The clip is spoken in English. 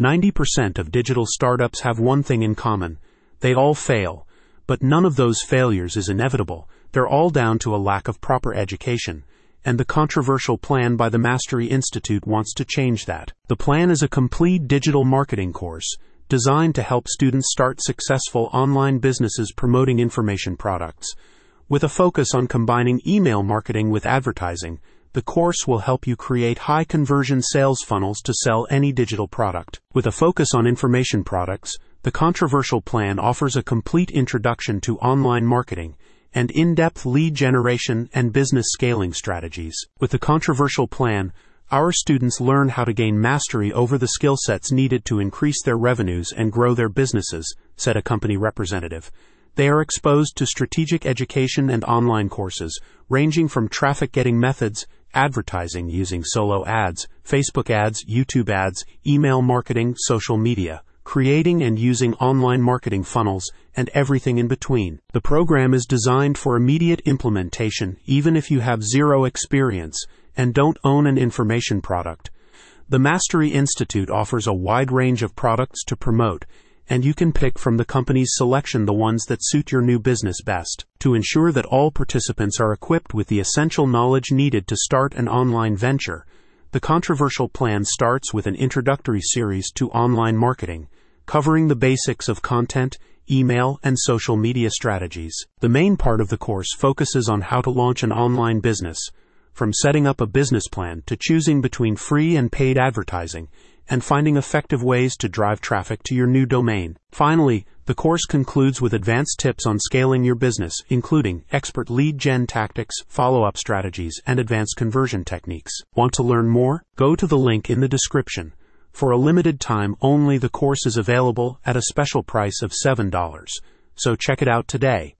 90% of digital startups have one thing in common. They all fail. But none of those failures is inevitable. They're all down to a lack of proper education. And the controversial plan by the Mastery Institute wants to change that. The plan is a complete digital marketing course designed to help students start successful online businesses promoting information products. With a focus on combining email marketing with advertising, the course will help you create high conversion sales funnels to sell any digital product. With a focus on information products, the controversial plan offers a complete introduction to online marketing and in-depth lead generation and business scaling strategies. With the controversial plan, our students learn how to gain mastery over the skill sets needed to increase their revenues and grow their businesses, said a company representative. They are exposed to strategic education and online courses, ranging from traffic getting methods, advertising using solo ads, Facebook ads, YouTube ads, email marketing, social media, creating and using online marketing funnels, and everything in between. The program is designed for immediate implementation, even if you have zero experience and don't own an information product. The Mastery Institute offers a wide range of products to promote, and you can pick from the company's selection the ones that suit your new business best. To ensure that all participants are equipped with the essential knowledge needed to start an online venture, the controversial plan starts with an introductory series to online marketing, covering the basics of content, email, and social media strategies. The main part of the course focuses on how to launch an online business from setting up a business plan to choosing between free and paid advertising and finding effective ways to drive traffic to your new domain. Finally, the course concludes with advanced tips on scaling your business, including expert lead gen tactics, follow up strategies, and advanced conversion techniques. Want to learn more? Go to the link in the description. For a limited time only, the course is available at a special price of $7. So check it out today.